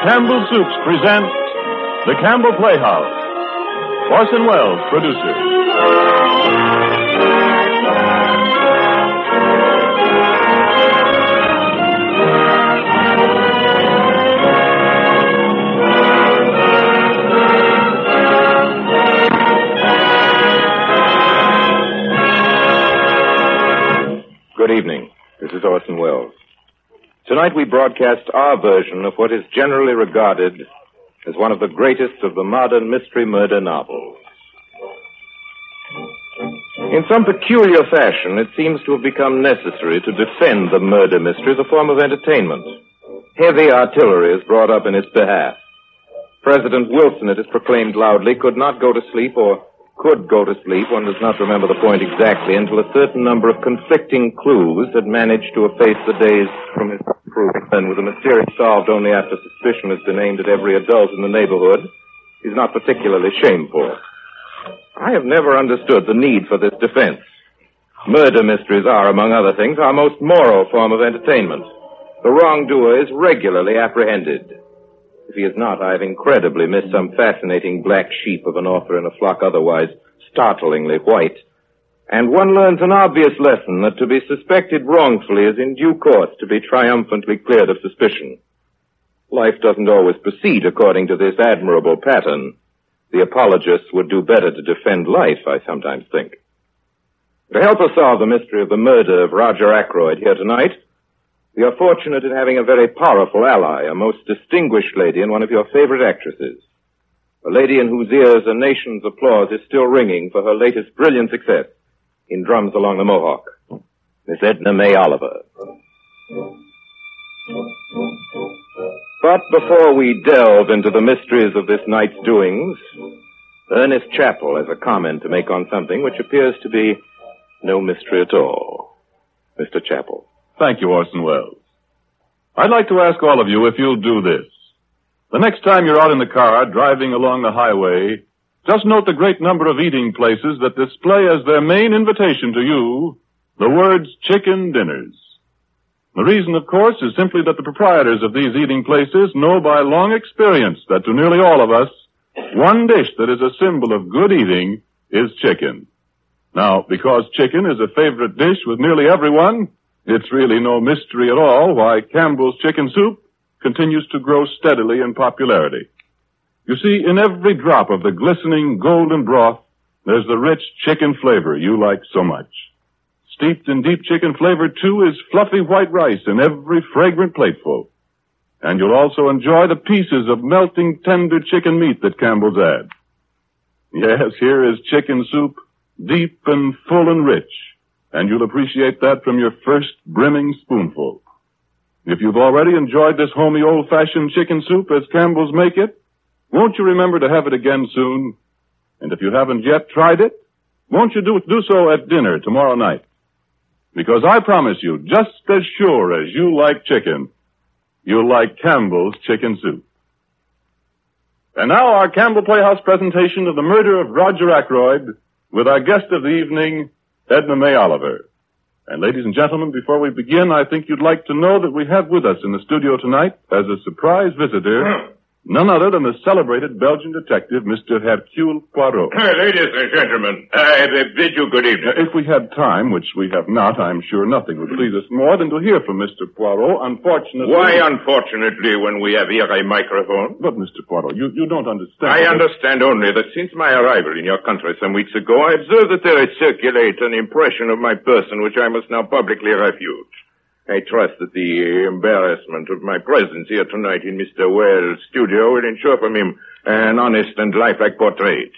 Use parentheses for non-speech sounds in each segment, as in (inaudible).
Campbell Soups present The Campbell Playhouse. Orson Welles, producer. Good evening. This is Orson Welles. Tonight we broadcast our version of what is generally regarded as one of the greatest of the modern mystery murder novels. In some peculiar fashion, it seems to have become necessary to defend the murder mystery as a form of entertainment. Heavy artillery is brought up in its behalf. President Wilson, it is proclaimed loudly, could not go to sleep or could go to sleep, one does not remember the point exactly, until a certain number of conflicting clues had managed to efface the days from his proof. And with a mystery solved only after suspicion has been aimed at every adult in the neighborhood, is not particularly shameful. I have never understood the need for this defense. Murder mysteries are, among other things, our most moral form of entertainment. The wrongdoer is regularly apprehended. If he is not, I have incredibly missed some fascinating black sheep of an author in a flock otherwise startlingly white. And one learns an obvious lesson that to be suspected wrongfully is in due course to be triumphantly cleared of suspicion. Life doesn't always proceed according to this admirable pattern. The apologists would do better to defend life, I sometimes think. To help us solve the mystery of the murder of Roger Ackroyd here tonight, we are fortunate in having a very powerful ally, a most distinguished lady and one of your favorite actresses. A lady in whose ears a nation's applause is still ringing for her latest brilliant success in Drums Along the Mohawk. Miss Edna May Oliver. But before we delve into the mysteries of this night's doings, Ernest Chappell has a comment to make on something which appears to be no mystery at all. Mr. Chappell. Thank you, Orson Welles. I'd like to ask all of you if you'll do this. The next time you're out in the car driving along the highway, just note the great number of eating places that display as their main invitation to you the words chicken dinners. The reason, of course, is simply that the proprietors of these eating places know by long experience that to nearly all of us, one dish that is a symbol of good eating is chicken. Now, because chicken is a favorite dish with nearly everyone, it's really no mystery at all why Campbell's chicken soup continues to grow steadily in popularity. You see, in every drop of the glistening golden broth, there's the rich chicken flavor you like so much. Steeped in deep chicken flavor, too, is fluffy white rice in every fragrant plateful. And you'll also enjoy the pieces of melting tender chicken meat that Campbell's add. Yes, here is chicken soup, deep and full and rich, and you'll appreciate that from your first brimming spoonful. If you've already enjoyed this homey old-fashioned chicken soup as Campbell's make it, won't you remember to have it again soon? And if you haven't yet tried it, won't you do, do so at dinner tomorrow night? Because I promise you, just as sure as you like chicken, you'll like Campbell's chicken soup. And now our Campbell Playhouse presentation of the murder of Roger Ackroyd with our guest of the evening, Edna May Oliver. And ladies and gentlemen, before we begin, I think you'd like to know that we have with us in the studio tonight, as a surprise visitor, hmm. None other than the celebrated Belgian detective, Mr. Hercule Poirot. (laughs) Ladies and gentlemen, I bid you good evening. If we had time, which we have not, I'm sure nothing would please us more than to hear from Mr. Poirot. Unfortunately... Why, unfortunately, when we have here a microphone? But, Mr. Poirot, you, you don't understand. I understand only that since my arrival in your country some weeks ago, I observed that there circulates an impression of my person which I must now publicly refute. I trust that the embarrassment of my presence here tonight in Mr. Welles' studio will ensure from him an honest and lifelike portrait.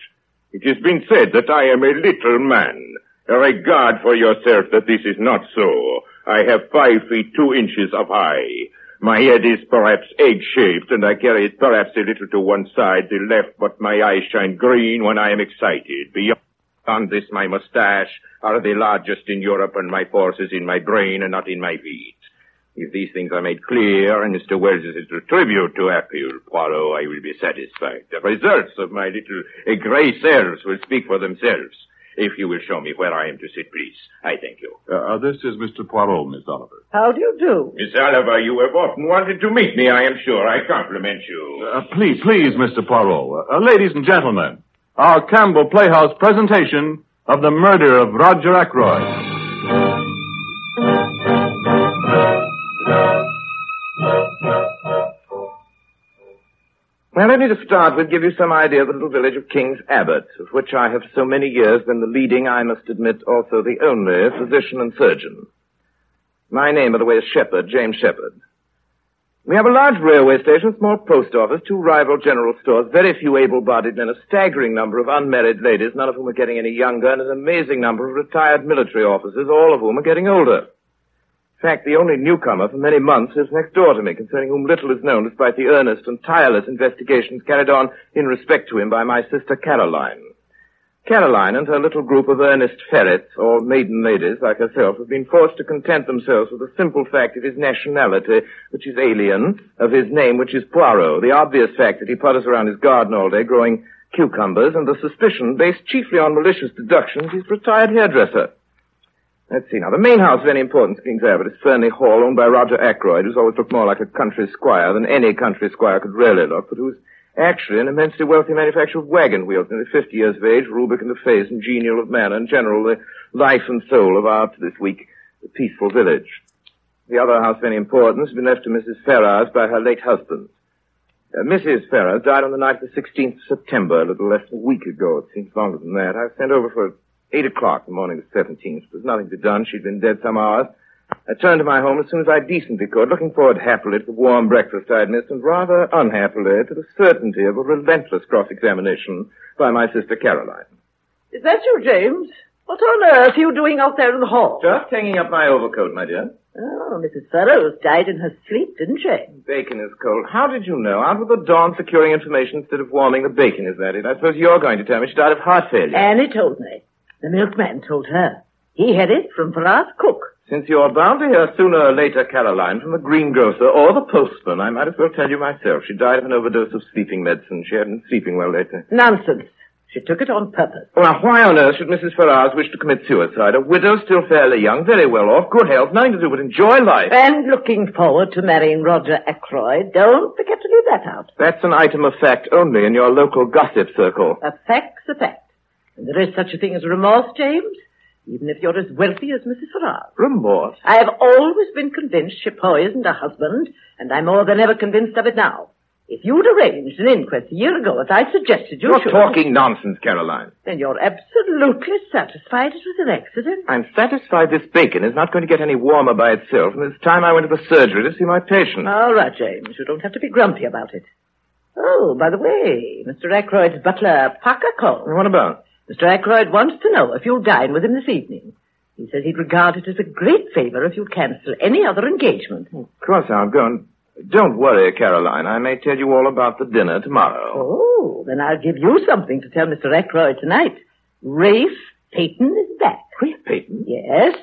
It has been said that I am a little man. Regard for yourself that this is not so. I have five feet two inches of high. My head is perhaps egg-shaped, and I carry it perhaps a little to one side, the left, but my eyes shine green when I am excited. Beyond this, my mustache are the largest in Europe, and my force is in my brain and not in my feet. If these things are made clear, and Mr. Welles is a tribute to Hercule Poirot, I will be satisfied. The results of my little uh, gray cells will speak for themselves. If you will show me where I am to sit, please. I thank you. Uh, uh, this is Mr. Poirot, Miss Oliver. How do you do? Miss Oliver, you have often wanted to meet me, I am sure. I compliment you. Uh, please, please, Mr. Poirot. Uh, uh, ladies and gentlemen, our Campbell Playhouse presentation of the murder of Roger Ackroyd. Well, let me to start with give you some idea of the little village of King's Abbot, of which I have so many years been the leading, I must admit, also the only physician and surgeon. My name, by the way, is Sheppard, James Sheppard. We have a large railway station, a small post office, two rival general stores, very few able-bodied men, a staggering number of unmarried ladies, none of whom are getting any younger, and an amazing number of retired military officers, all of whom are getting older In fact, the only newcomer for many months is next door to me, concerning whom little is known despite the earnest and tireless investigations carried on in respect to him by my sister Caroline. Caroline and her little group of earnest ferrets, or maiden ladies like herself, have been forced to content themselves with the simple fact of his nationality, which is alien, of his name, which is Poirot, the obvious fact that he putters around his garden all day growing cucumbers, and the suspicion, based chiefly on malicious deductions, he's a retired hairdresser. Let's see now. The main house of any importance King's Abbot is Fernley Hall, owned by Roger Ackroyd, who's always looked more like a country squire than any country squire could really look, but who's actually an immensely wealthy manufacturer of wagon wheels, nearly 50 years of age, rubric in the face, and genial of manner, in general, the life and soul of our, to this week, the peaceful village. The other house of any importance has been left to Mrs. Ferrars by her late husband. Uh, Mrs. Ferrars died on the night of the 16th of September, a little less than a week ago. It seems longer than that. I sent over for Eight o'clock the morning of the 17th. There was nothing to be done. She'd been dead some hours. I turned to my home as soon as I decently could, looking forward happily to the warm breakfast I'd missed, and rather unhappily to the certainty of a relentless cross-examination by my sister Caroline. Is that you, James? What on earth are you doing out there in the hall? Just hanging up my overcoat, my dear. Oh, Mrs. Ferrars died in her sleep, didn't she? Bacon is cold. How did you know? Out with the dawn securing information instead of warming the bacon, is that it? I suppose you're going to tell me she died of heart failure. Annie told me. The milkman told her. He had it from Ferrar's cook. Since you're bound to hear sooner or later, Caroline, from the greengrocer or the postman, I might as well tell you myself. She died of an overdose of sleeping medicine. She hadn't been sleeping well lately. Nonsense. She took it on purpose. Well, why on earth should Mrs. Ferrars wish to commit suicide? A widow, still fairly young, very well off, good health, nothing to do but enjoy life. And looking forward to marrying Roger Ackroyd. Don't forget to leave that out. That's an item of fact only in your local gossip circle. A fact's a fact. And there is such a thing as remorse, James, even if you're as wealthy as Mrs. Ferrars. Remorse? I have always been convinced she poisoned her husband, and I'm more than ever convinced of it now. If you'd arranged an inquest a year ago, as I suggested you You're should... talking nonsense, Caroline. Then you're absolutely satisfied it was an accident? I'm satisfied this bacon is not going to get any warmer by itself, and it's time I went to the surgery to see my patient. All right, James. You don't have to be grumpy about it. Oh, by the way, Mr. Ackroyd's butler, Parker called. What about? Mr. Ackroyd wants to know if you'll dine with him this evening. He says he'd regard it as a great favor if you'd cancel any other engagement. Of course I'll go and... Don't worry, Caroline. I may tell you all about the dinner tomorrow. Oh, then I'll give you something to tell Mr. Ackroyd tonight. Rafe Paton is back. Rafe Paton? Yes,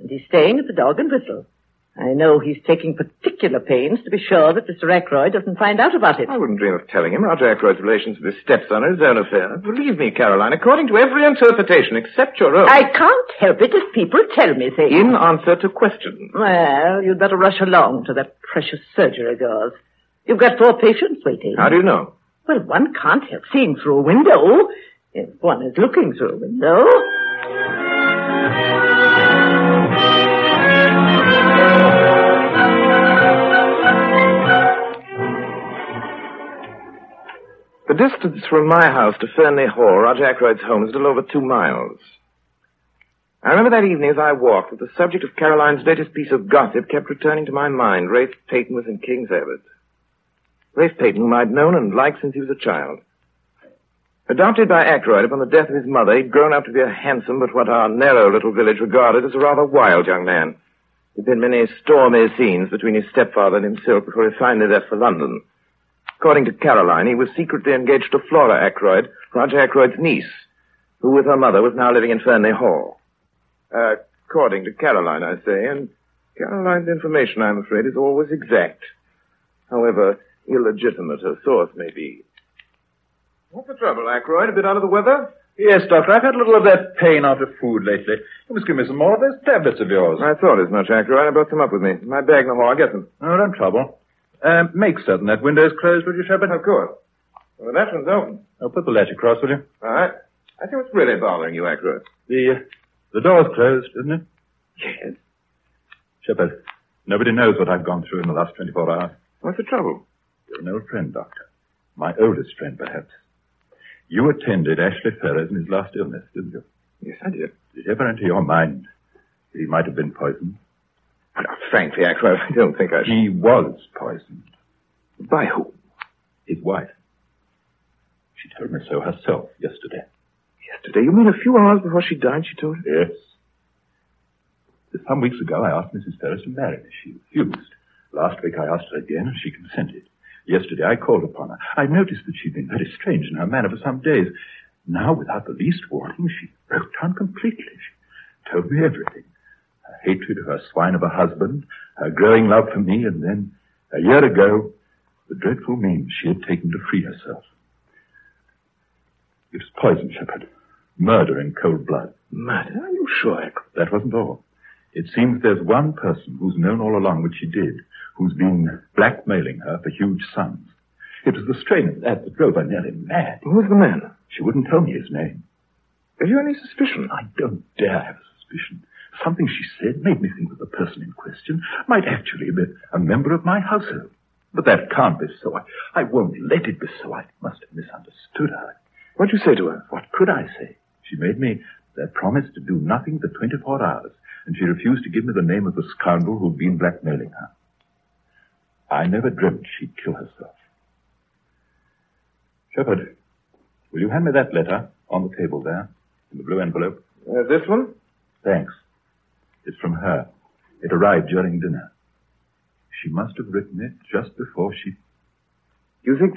and he's staying at the Dog and Whistle. I know he's taking particular pains to be sure that Mr. Ackroyd doesn't find out about it. I wouldn't dream of telling him. Roger Ackroyd's relations with his stepson are his own affair. Believe me, Caroline, according to every interpretation except your own. I can't help it if people tell me things. In answer to questions. Well, you'd better rush along to that precious surgery of yours. You've got four patients waiting. How do you know? Well, one can't help seeing through a window. If one is looking through a window. The distance from my house to Fernley Hall, Roger Ackroyd's home, is a little over two miles. I remember that evening as I walked that the subject of Caroline's latest piece of gossip kept returning to my mind. Rafe Paton was in King's Abbot. Rafe Paton, whom I'd known and liked since he was a child. Adopted by Ackroyd upon the death of his mother, he'd grown up to be a handsome but what our narrow little village regarded as a rather wild young man. There'd been many stormy scenes between his stepfather and himself before he finally left for London. According to Caroline, he was secretly engaged to Flora Ackroyd, Roger Ackroyd's niece, who with her mother was now living in Fernley Hall. Uh, according to Caroline, I say, and Caroline's information, I'm afraid, is always exact. However illegitimate her source may be. What's the trouble, Ackroyd? A bit out of the weather? Yes, Doctor. I've had a little of that pain after food lately. You must give me some more of those tablets of yours. I thought as much, Ackroyd. I brought some up with me. My bag in the hall. I'll get them. No, don't trouble. Um, make certain that window's closed, would you, Sheppard? Of course. Well, that one's open. I'll put the latch across, will you? All right. I think what's really bothering you, Ackroyd. The, uh, the door's closed, isn't it? Yes. Sheppard, nobody knows what I've gone through in the last 24 hours. What's the trouble? You're an old friend, Doctor. My oldest friend, perhaps. You attended Ashley Ferrars in his last illness, didn't you? Yes, I did. Did it ever enter your mind that he might have been poisoned? Well, frankly, Ackroyd, I don't think I... He was poisoned. By who? His wife. She told me so herself yesterday. Yesterday? You mean a few hours before she died, she told you? Yes. Some weeks ago, I asked Mrs. Ferrars to marry me. She refused. Last week, I asked her again, and she consented. Yesterday, I called upon her. I noticed that she'd been very strange in her manner for some days. Now, without the least warning, she broke down completely. She told me everything. Her hatred of her swine of a husband, her growing love for me, and then, a year ago, the dreadful means she had taken to free herself. It was poison, Sheppard. Murder in cold blood. Murder? Are you sure? That wasn't all. It seems there's one person who's known all along what she did, who's been blackmailing her for huge sums. It was the strain of that that drove her nearly mad. Who's the man? She wouldn't tell me his name. Have you any suspicion? I don't dare have a suspicion. Something she said made me think that the person in question might actually be a member of my household. But that can't be so. I, I won't let it be so. I must have misunderstood her. What'd you say to her? What could I say? She made me that promise to do nothing for 24 hours, and she refused to give me the name of the scoundrel who'd been blackmailing her. I never dreamt she'd kill herself. Sheppard, will you hand me that letter on the table there, in the blue envelope? Uh, this one? Thanks. It's from her. It arrived during dinner. She must have written it just before she... You think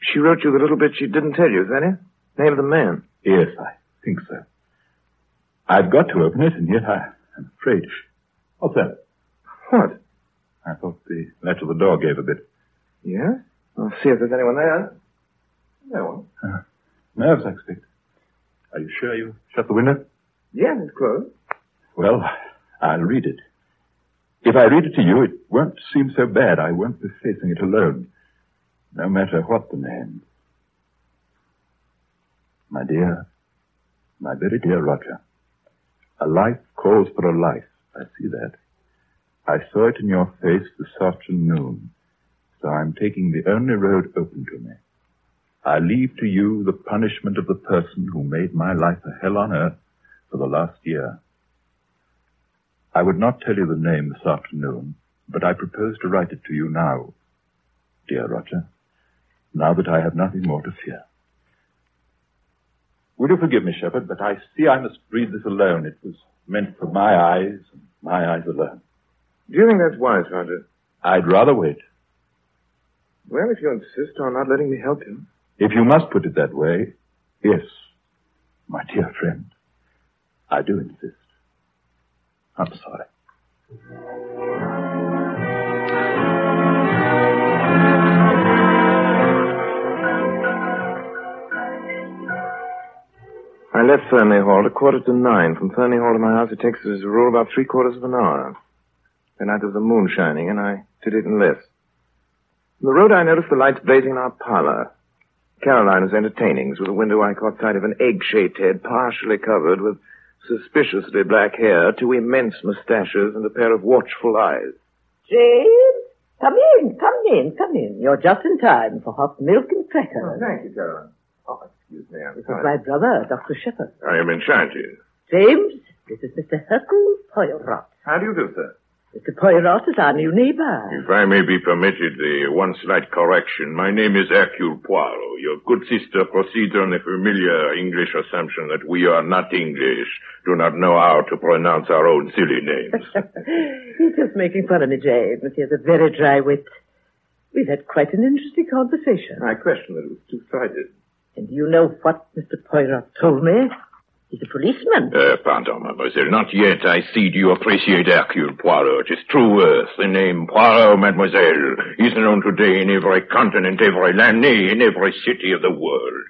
she wrote you the little bit she didn't tell you, is that it? Name of the man? Yes, I think so. I've got to open it, and yet I, I'm afraid. What's that? What? I thought the latch of the door gave a bit. Yes? I'll see if there's anyone there. No one. Uh, nerves, I expect. Are you sure you shut the window? Yes, it's closed. Well, I'll read it. If I read it to you, it won't seem so bad. I won't be facing it alone. No matter what the name. My dear, my very dear Roger, a life calls for a life. I see that. I saw it in your face this afternoon, so I'm taking the only road open to me. I leave to you the punishment of the person who made my life a hell on earth for the last year. I would not tell you the name this afternoon, but I propose to write it to you now, dear Roger, now that I have nothing more to fear. Will you forgive me, Sheppard, but I see I must read this alone. It was meant for my eyes and my eyes alone. Do you think that's wise, Roger? I'd rather wait. Well, if you insist on not letting me help you. If you must put it that way, yes, my dear friend, I do insist. I'm sorry. I left Fernley Hall at a quarter to nine. From Fernley Hall to my house, it takes, as a rule, about three quarters of an hour. The night was the moon shining, and I did it in less. From the road, I noticed the lights blazing in our parlor. Caroline was entertaining. Through the window, I caught sight of an egg-shaped head, partially covered with suspiciously black hair, two immense mustaches, and a pair of watchful eyes. James, come in, come in, come in. You're just in time for hot milk and crackers. Oh, thank you, Caroline. Oh, excuse me. I'm This is my brother, Dr. Sheppard. I am enchanted. James, this is Mr. Hercule Poirot. How do you do, sir? Mr. Poirot is our new neighbor. If I may be permitted the one slight correction, my name is Hercule Poirot. Your good sister proceeds on the familiar English assumption that we are not English, do not know how to pronounce our own silly names. (laughs) He's just making fun of me, James. He has a very dry wit. We've had quite an interesting conversation. I question that it was two-sided. And you know what Mr. Poirot told me? He's a policeman. Uh, pardon, mademoiselle. Not yet. I see do you appreciate Hercule Poirot. His true worth. The name Poirot, mademoiselle, is known today in every continent, every land, nay, in every city of the world.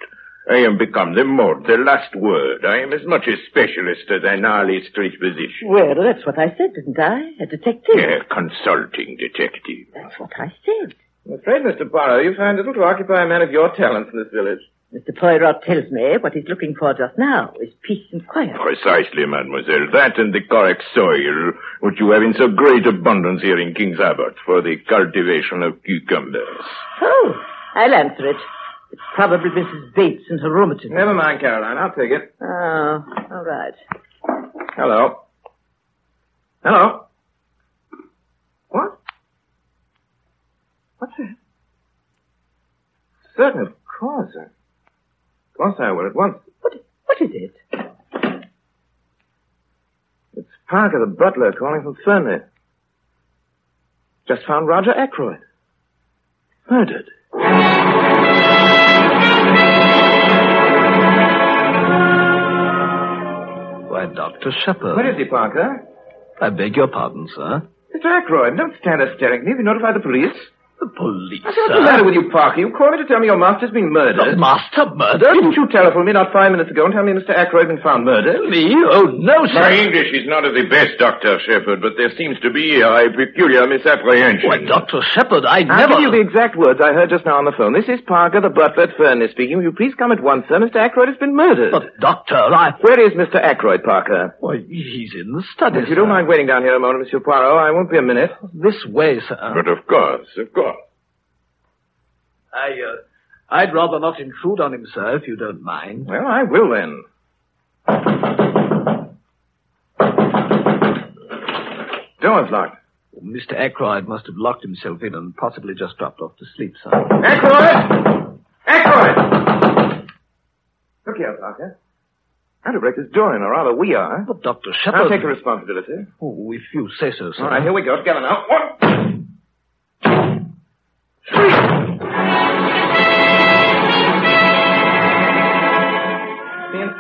I am become the mode, the last word. I am as much a specialist as an Harley Street physician. Well, that's what I said, didn't I? A detective. Yeah, consulting detective. That's what I said. I'm afraid, Mr. Poirot, you find little to occupy a man of your talents in this village. Mr. Poirot tells me what he's looking for just now is peace and quiet. Precisely, mademoiselle. That and the correct soil, which you have in so great abundance here in King's Abbot for the cultivation of cucumbers. Oh, I'll answer it. It's probably Mrs. Bates and her rheumatism. Never mind, Caroline. I'll take it. Oh, all right. Hello. Hello. What? What's that? Certain, of course. Of course I will at once. What, what is it? It's Parker, the butler, calling from Fernley. Just found Roger Ackroyd. Murdered. Why, Dr. Sheppard. Where is he, Parker? I beg your pardon, sir. Mr. Ackroyd, don't stand there staring at me. Have you notified the police? The police, What's the matter with you, Parker? You called me to tell me your master's been murdered. master murdered? Didn't you telephone me not five minutes ago and tell me Mr. Ackroyd had been found murdered? Me? Oh, no, sir. My English is not of the best, Dr. Sheppard, but there seems to be a peculiar misapprehension. Why, Dr. Sheppard, I never... I'll never... give you the exact words I heard just now on the phone. This is Parker, the butler at Fernley speaking. Will you please come at once, sir? Mr. Ackroyd has been murdered. But, Doctor, I... Where is Mr. Ackroyd, Parker? Why, he's in the study, If you don't mind waiting down here a moment, Monsieur Poirot, I won't be a minute. This way, sir. But of course, of course. I, uh, I'd rather not intrude on him, sir, if you don't mind. Well, I will then. Door's locked. Mr. Ackroyd must have locked himself in and possibly just dropped off to sleep, sir. Ackroyd! Ackroyd! Look here, Parker. I'd have break this door in, or rather we are. But, Dr. Sheppard... I'll take the responsibility. Oh, if you say so, sir. All right, here we go. Together now. One,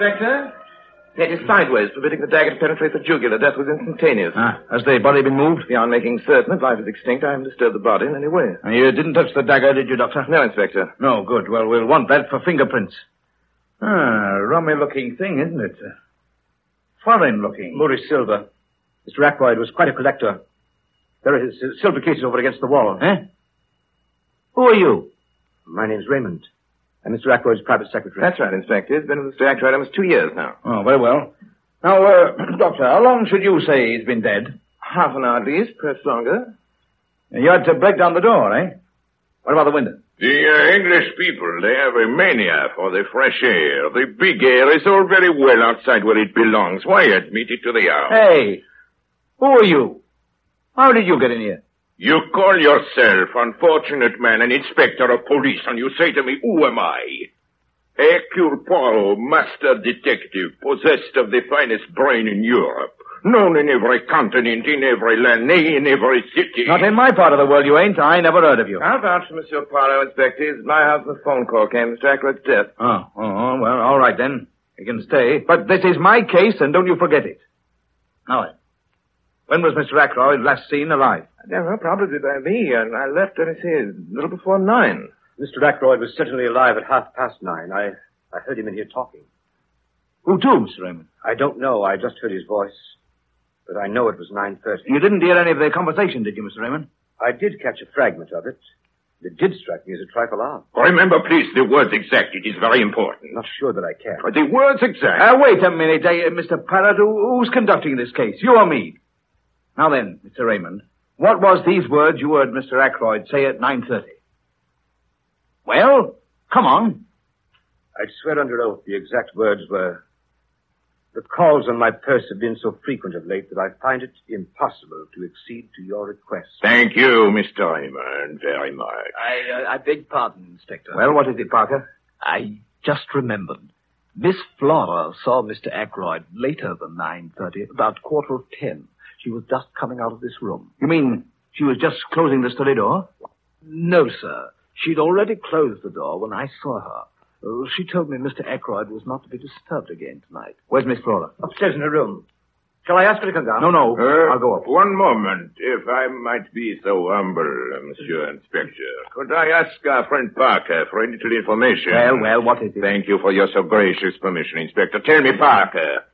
inspector? Head is sideways, permitting the dagger to penetrate the jugular. Death was instantaneous. Ah, has the body been moved? Beyond making certain that life is extinct, I haven't disturbed the body in any way. You didn't touch the dagger, did you, Doctor? No, Inspector. No, good. Well, we'll want that for fingerprints. Ah, rummy looking thing, isn't it? Foreign looking. Maurice Silver. Mr. Ackroyd was quite a collector. There are his silver cases over against the wall. Eh? Who are you? My name's Raymond. I'm Mr. Ackroyd's private secretary. That's right, Inspector. It's been with Mr. Ackroyd almost two years now. Oh, very well. Now, uh, (clears throat) Doctor, how long should you say he's been dead? Half an hour at least, perhaps longer. You had to break down the door, eh? What about the window? The uh, English people, they have a mania for the fresh air. The big air is all very well outside where it belongs. Why admit it to the house? Hey, who are you? How did you get in here? You call yourself, unfortunate man, an inspector of police, and you say to me, who am I? Hercule Poirot, master detective, possessed of the finest brain in Europe, known in every continent, in every land, nay, in every city. Not in my part of the world, you ain't. I never heard of you. I'll vouch for Monsieur Poirot, Inspector. It's my house the phone call came. Mr. Ackroyd's death. Oh, oh, oh, well, all right then. You can stay. But this is my case, and don't you forget it. Now then, when was Mr. Ackroyd last seen alive? I don't probably by me, and I left, let me see, a little before nine. Mr. Ackroyd was certainly alive at half past nine. I, I heard him in here talking. Who to, Mr. Raymond? I don't know. I just heard his voice. But I know it was 9.30. You didn't hear any of their conversation, did you, Mr. Raymond? I did catch a fragment of it. It did strike me as a trifle odd. Remember, please, the words exact. It is very important. Not sure that I can. The words exact. Uh, wait a minute, uh, Mr. Parrott. Who, who's conducting this case? You or me? Now then, Mr. Raymond, what was these words you heard Mr. Ackroyd say at 9.30? Well, come on. I'd swear under oath the exact words were, The calls on my purse have been so frequent of late that I find it impossible to accede to your request. Thank you, Mr. Raymond, very much. I, uh, I beg pardon, Inspector. Well, what is it, Parker? I just remembered. Miss Flora saw Mr. Ackroyd later than 9.30, about quarter of ten. She was just coming out of this room. You mean she was just closing the study door? No, sir. She'd already closed the door when I saw her. Uh, she told me Mr. Ackroyd was not to be disturbed again tonight. Where's Miss Flora? Upstairs in her room. Shall I ask her to come down? No, no. Uh, I'll go up. One moment, if I might be so humble, uh, Monsieur Inspector. Could I ask our friend Parker for a little information? Well, well, what is it? Thank you for your so gracious permission, Inspector. Tell me, Parker,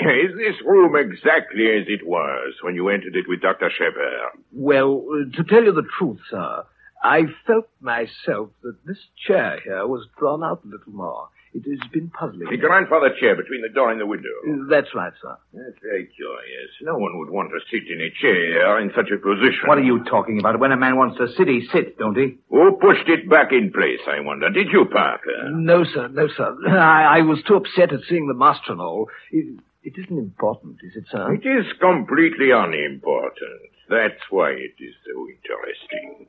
is this room exactly as it was when you entered it with Dr. Sheppard? Well, to tell you the truth, sir, I felt myself that this chair here was drawn out a little more. It has been puzzling. The grandfather chair between the door and the window. That's right, sir. That's very curious. No one would want to sit in a chair in such a position. What are you talking about? When a man wants to sit, he sits, don't he? Who pushed it back in place, I wonder? Did you, Parker? No, sir, no, sir. (clears throat) I, I was too upset at seeing the master and all. It, it isn't important, is it, sir? It is completely unimportant. That's why it is so interesting.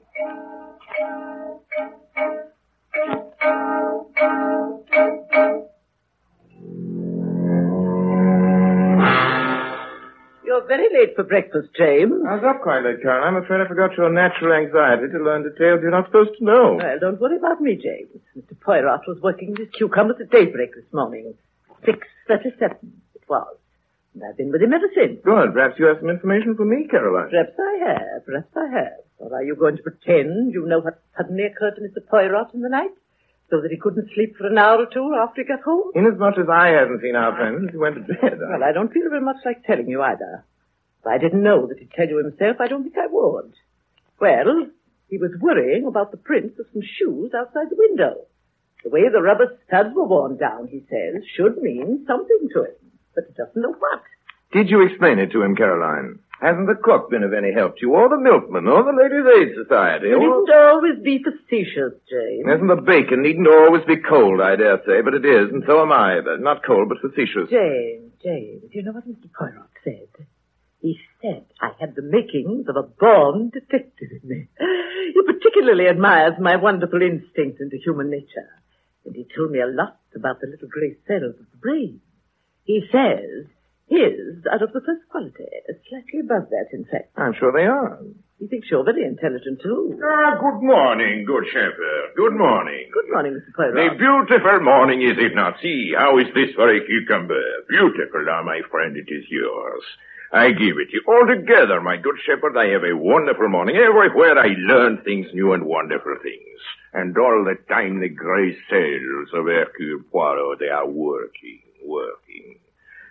You're very late for breakfast, James. I was up quite late, Karen. I'm afraid I forgot your natural anxiety to learn details you're not supposed to know. Well, don't worry about me, James. Mr. Poirot was working with cucumbers at daybreak this morning. 6.37 it was. And I've been with him ever since. Good. Perhaps you have some information for me, Caroline. Perhaps I have, perhaps I have. Or are you going to pretend you know what suddenly occurred to Mr. Poirot in the night? So that he couldn't sleep for an hour or two after he got home? Inasmuch as I haven't seen our friends, he went to bed. (laughs) Well, I don't feel very much like telling you either. If I didn't know that he'd tell you himself, I don't think I would. Well, he was worrying about the prints of some shoes outside the window. The way the rubber studs were worn down, he says, should mean something to him, but he doesn't know what. Did you explain it to him, Caroline? Hasn't the cook been of any help to you, or the milkman, or the Ladies' Aid Society? You or... needn't always be facetious, James. Isn't the bacon needn't always be cold, I dare say, but it is, and so am I. But not cold, but facetious. James, James, do you know what Mr. Poirot said? He said I had the makings of a born detective in me. He particularly admires my wonderful instinct into human nature. And he told me a lot about the little grey cells of the brain. He says his are of the first quality, slightly above that, in fact. I'm sure they are. He thinks you're very intelligent, too. Ah, good morning, good Sheppard. Good morning. Good morning, Mr. President. A Poirot. beautiful morning, is it not? See, how is this for a cucumber? Beautiful, now, my friend, it is yours. I give it you. Altogether, my good Sheppard, I have a wonderful morning. Everywhere I learn things new and wonderful things. And all the time the grey cells of Hercule Poirot, they are working, working.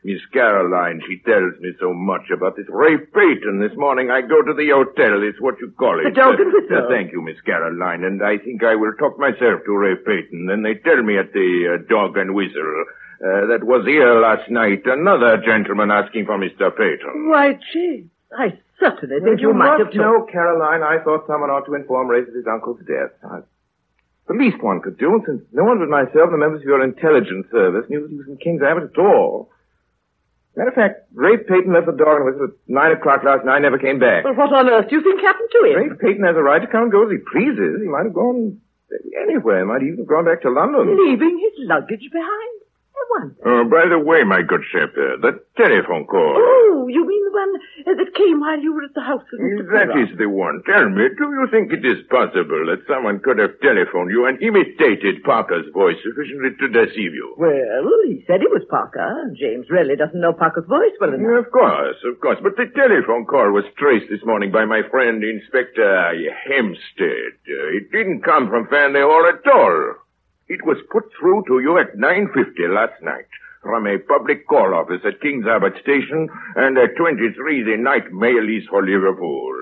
Miss Caroline, she tells me so much about this Ray Paton. This morning I go to the hotel. It's what you call it. The dog and whistle. Uh, thank you, Miss Caroline. And I think I will talk myself to Ray Paton. Then they tell me at the uh, dog and whistle uh, that was here last night another gentleman asking for Mr. Paton. Why, James, I certainly think you, you might must have told... know, Caroline, I thought someone ought to inform Ray of his uncle's death. I- the least one could do, since no one but myself and the members of your intelligence service knew that he was in King's Abbot at all. Matter of fact, Ray Paton left the dog and whistle at nine o'clock last night and never came back. Well, what on earth do you think happened to him? Ray Paton has a right to come and go as he pleases. He might have gone anywhere. He might have even gone back to London. Leaving his luggage behind? Wonder. Oh, by the way, my good Sheppard, the telephone call. Oh, you mean the one uh, that came while you were at the house with Mr. That is the one. Tell me, do you think it is possible that someone could have telephoned you and imitated Parker's voice sufficiently to deceive you? Well, he said it was Parker, James really doesn't know Parker's voice well enough. Of course, of course. But the telephone call was traced this morning by my friend Inspector Hempstead. Uh, it didn't come from Fernley Hall at all. It was put through to you at 9.50 last night from a public call office at King's Abbot Station, and at 23 the night mail is for Liverpool.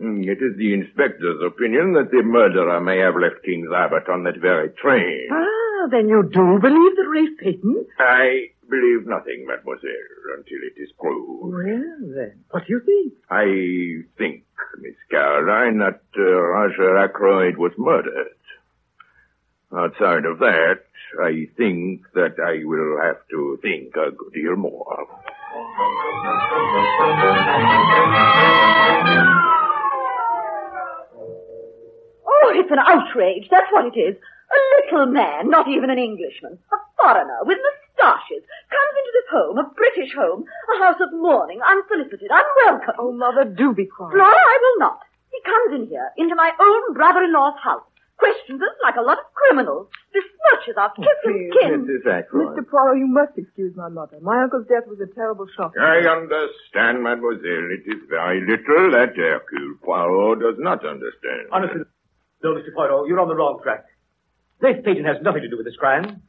Hmm, It is the inspector's opinion that the murderer may have left King's Abbot on that very train. Ah, then you do believe that Ray Paton? I believe nothing, mademoiselle, until it is proved. Well, then, what do you think? I think, Miss Caroline, that uh, Roger Ackroyd was murdered. Outside of that, I think that I will have to think a good deal more. Oh, it's an outrage. That's what it is. A little man, not even an Englishman, a foreigner with moustaches, comes into this home, a British home, a house of mourning, unsolicited, unwelcome. Oh, Mother, do be quiet. Flora, I will not. He comes in here, into my own brother-in-law's house, questions us like a lot of criminals, besmirches our oh, kith and kin. Mrs. Ackroyd. Mr. Poirot, you must excuse my mother. My uncle's death was a terrible shock. I understand, mademoiselle. It is very little that Hercule Poirot does not understand. Honestly, no, Mr. Poirot, you're on the wrong track. Rafe Paton has nothing to do with this crime.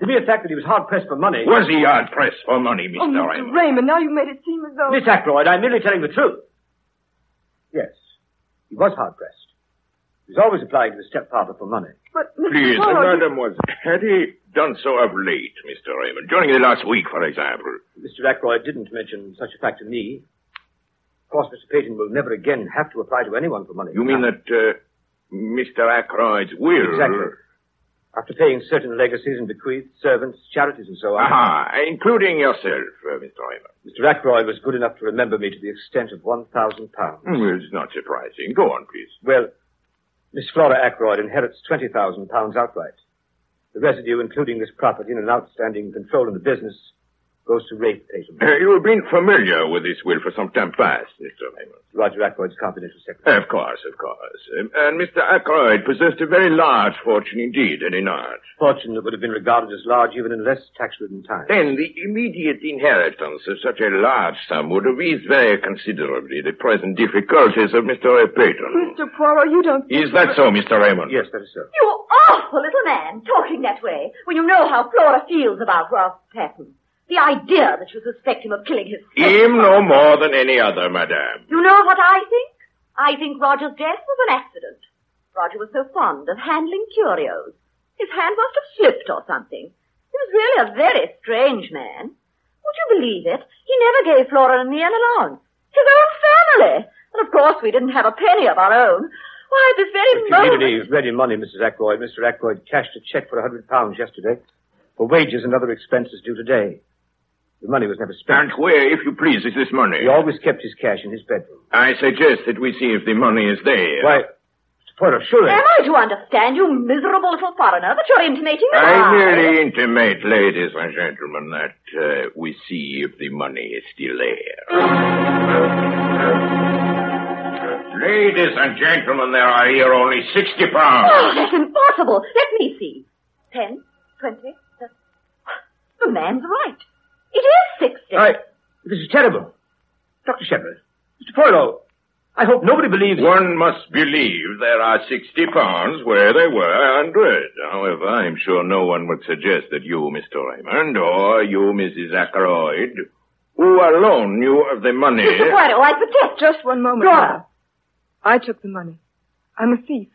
The mere fact that he was hard pressed for money. Was he hard pressed for money, Mr. Oh, Mr. Raymond? Raymond, now you've made it seem as though... Miss Ackroyd, I'm merely telling the truth. Yes, he was hard pressed. He was always applying to his stepfather for money. But, Mr. Please, Poirot, you- mademoiselle, had he done so of late, Mr. Raymond? During the last week, for example? Mr. Ackroyd didn't mention such a fact to me. Of course, Mr. Paton will never again have to apply to anyone for money. You mean that uh, Mr. Ackroyd's will... Exactly. After paying certain legacies and bequests, servants, charities, and so on. Aha, including yourself, uh, Mr. Raymond. Mr. Ackroyd was good enough to remember me to the extent of one thousand pounds. Well, it's not surprising. Go on, please. Well, Miss Flora Ackroyd inherits twenty thousand pounds outright. The residue, including this property and an outstanding control in the business, goes to Rafe Paton. Uh, you have been familiar with this will for some time past, Mr. Raymond. Roger Ackroyd's confidential secretary. Of course, of course. Um, and Mr. Ackroyd possessed a very large fortune indeed, did he not? Fortune that would have been regarded as large even in less tax-ridden times. Then the immediate inheritance of such a large sum would have eased very considerably the present difficulties of Mr. A. Paton. Mr. Poirot, you don't... Is that so, Mr. Raymond? Yes, that is so. You awful little man, talking that way, when you know how Flora feels about Ralph Paton. The idea that you suspect him of killing his Him no more than any other, madame. You know what I think? I think Roger's death was an accident. Roger was so fond of handling curios. His hand must have slipped or something. He was really a very strange man. Would you believe it? He never gave Flora and me an allowance. His own family. And of course we didn't have a penny of our own. Why, at this very If you moment... needed any ready money, Mrs. Ackroyd, Mr. Ackroyd cashed a check for a hundred pounds yesterday for wages and other expenses due today. The money was never spent. And where, if you please, is this money? He always kept his cash in his bedroom. I suggest that we see if the money is there. Why, Mr. Poirot, surely. Am I to understand, you miserable little foreigner, that you're intimating that I merely intimate, ladies and gentlemen, that uh, we see if the money is still there. Ladies and gentlemen, there are here only 60 pounds. Oh, that's impossible. Let me see. Ten, twenty, thirty. The man's right. It is sixty. I, this is terrible. Dr. Sheppard, Mr. Poirot, I hope nobody believes... One must believe there are 60 pounds where there were a hundred. However, I'm sure no one would suggest that you, Mr. Raymond, or you, Mrs. Ackroyd, who alone knew of the money... Mr. Poirot, I protest. Just one moment. Flora. Mother. I took the money. I'm a thief.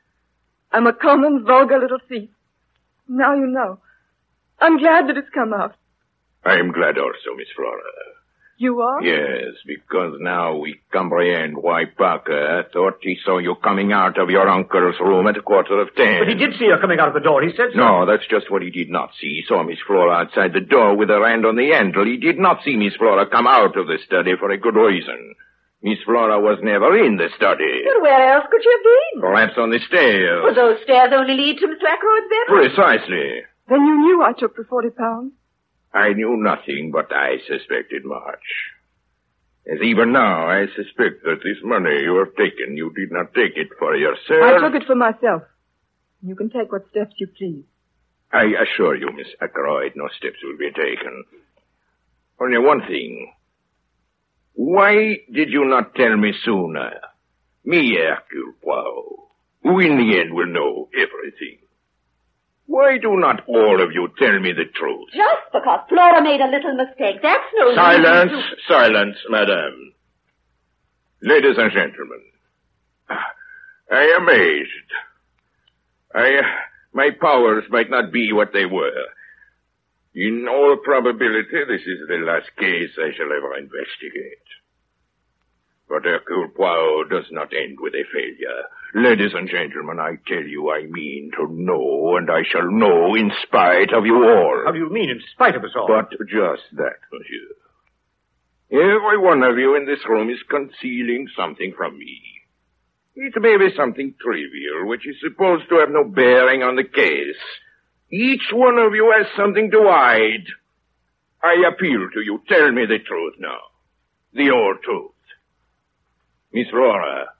I'm a common, vulgar little thief. Now you know. I'm glad that it's come out. I am glad also, Miss Flora. You are? Yes, because now we comprehend why Parker thought he saw you coming out of your uncle's room at a quarter of ten. But he did see her coming out of the door. He said so. No, that's just what he did not see. He saw Miss Flora outside the door with her hand on the handle. He did not see Miss Flora come out of the study for a good reason. Miss Flora was never in the study. But where else could she have been? Perhaps on the stairs. Would those stairs only lead to Mr. Ackroyd's bedroom? Precisely. Then you knew I took the forty pounds. I knew nothing, but I suspected much. As even now, I suspect that this money you have taken, you did not take it for yourself. I took it for myself. You can take what steps you please. I assure you, Miss Ackroyd, no steps will be taken. Only one thing. Why did you not tell me sooner? Me, Hercule Poirot, who in the end will know everything. Why do not all of you tell me the truth? Just because Flora made a little mistake. That's no reason Silence, to- silence, madame. Ladies and gentlemen, I am aged. I, my powers might not be what they were. In all probability, this is the last case I shall ever investigate. But Hercule Poirot does not end with a failure. Ladies and gentlemen, I tell you I mean to know, and I shall know in spite of you all. How do you mean, in spite of us all? But just that, monsieur. Every one of you in this room is concealing something from me. It may be something trivial, which is supposed to have no bearing on the case. Each one of you has something to hide. I appeal to you. Tell me the truth now. The whole truth. Miss Flora,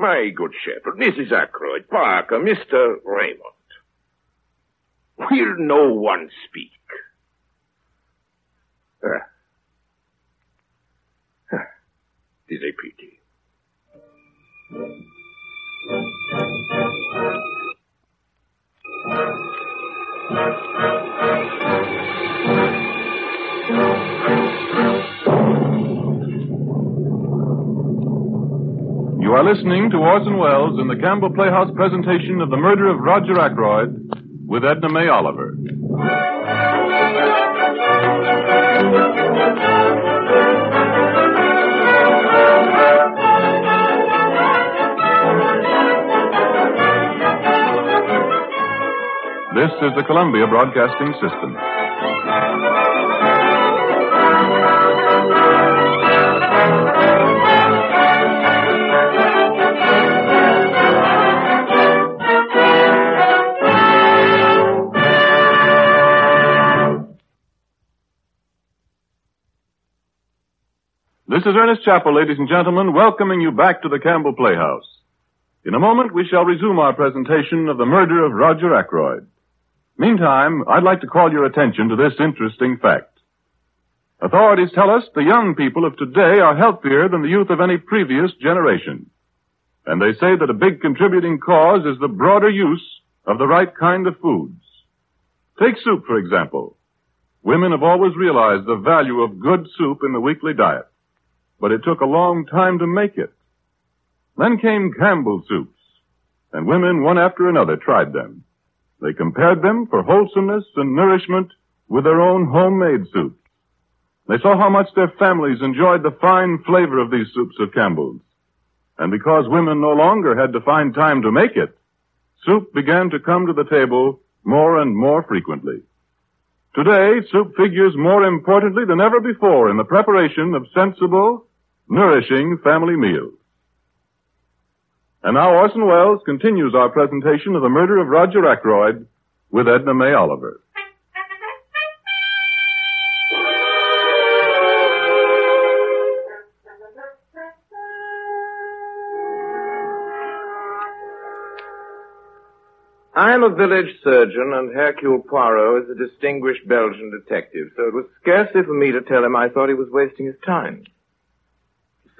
my good Sheppard, Mrs. Ackroyd, Parker, Mr. Raymond. Will no one speak? Ah. Ah. It is a pity. You are listening to Orson Welles in the Campbell Playhouse presentation of The Murder of Roger Ackroyd with Edna May Oliver. This is the Columbia Broadcasting System. This is Ernest Chappell, ladies and gentlemen, welcoming you back to the Campbell Playhouse. In a moment, we shall resume our presentation of the murder of Roger Ackroyd. Meantime, I'd like to call your attention to this interesting fact. Authorities tell us the young people of today are healthier than the youth of any previous generation. And they say that a big contributing cause is the broader use of the right kind of foods. Take soup, for example. Women have always realized the value of good soup in the weekly diet, but it took a long time to make it. Then came Campbell soups, and women one after another tried them. They compared them for wholesomeness and nourishment with their own homemade soups. They saw how much their families enjoyed the fine flavor of these soups of Campbell's. And because women no longer had to find time to make it, soup began to come to the table more and more frequently. Today, soup figures more importantly than ever before in the preparation of sensible, nourishing family meals. And now Orson Welles continues our presentation of the murder of Roger Ackroyd with Edna May Oliver. I am a village surgeon, and Hercule Poirot is a distinguished Belgian detective, so it was scarcely for me to tell him I thought he was wasting his time.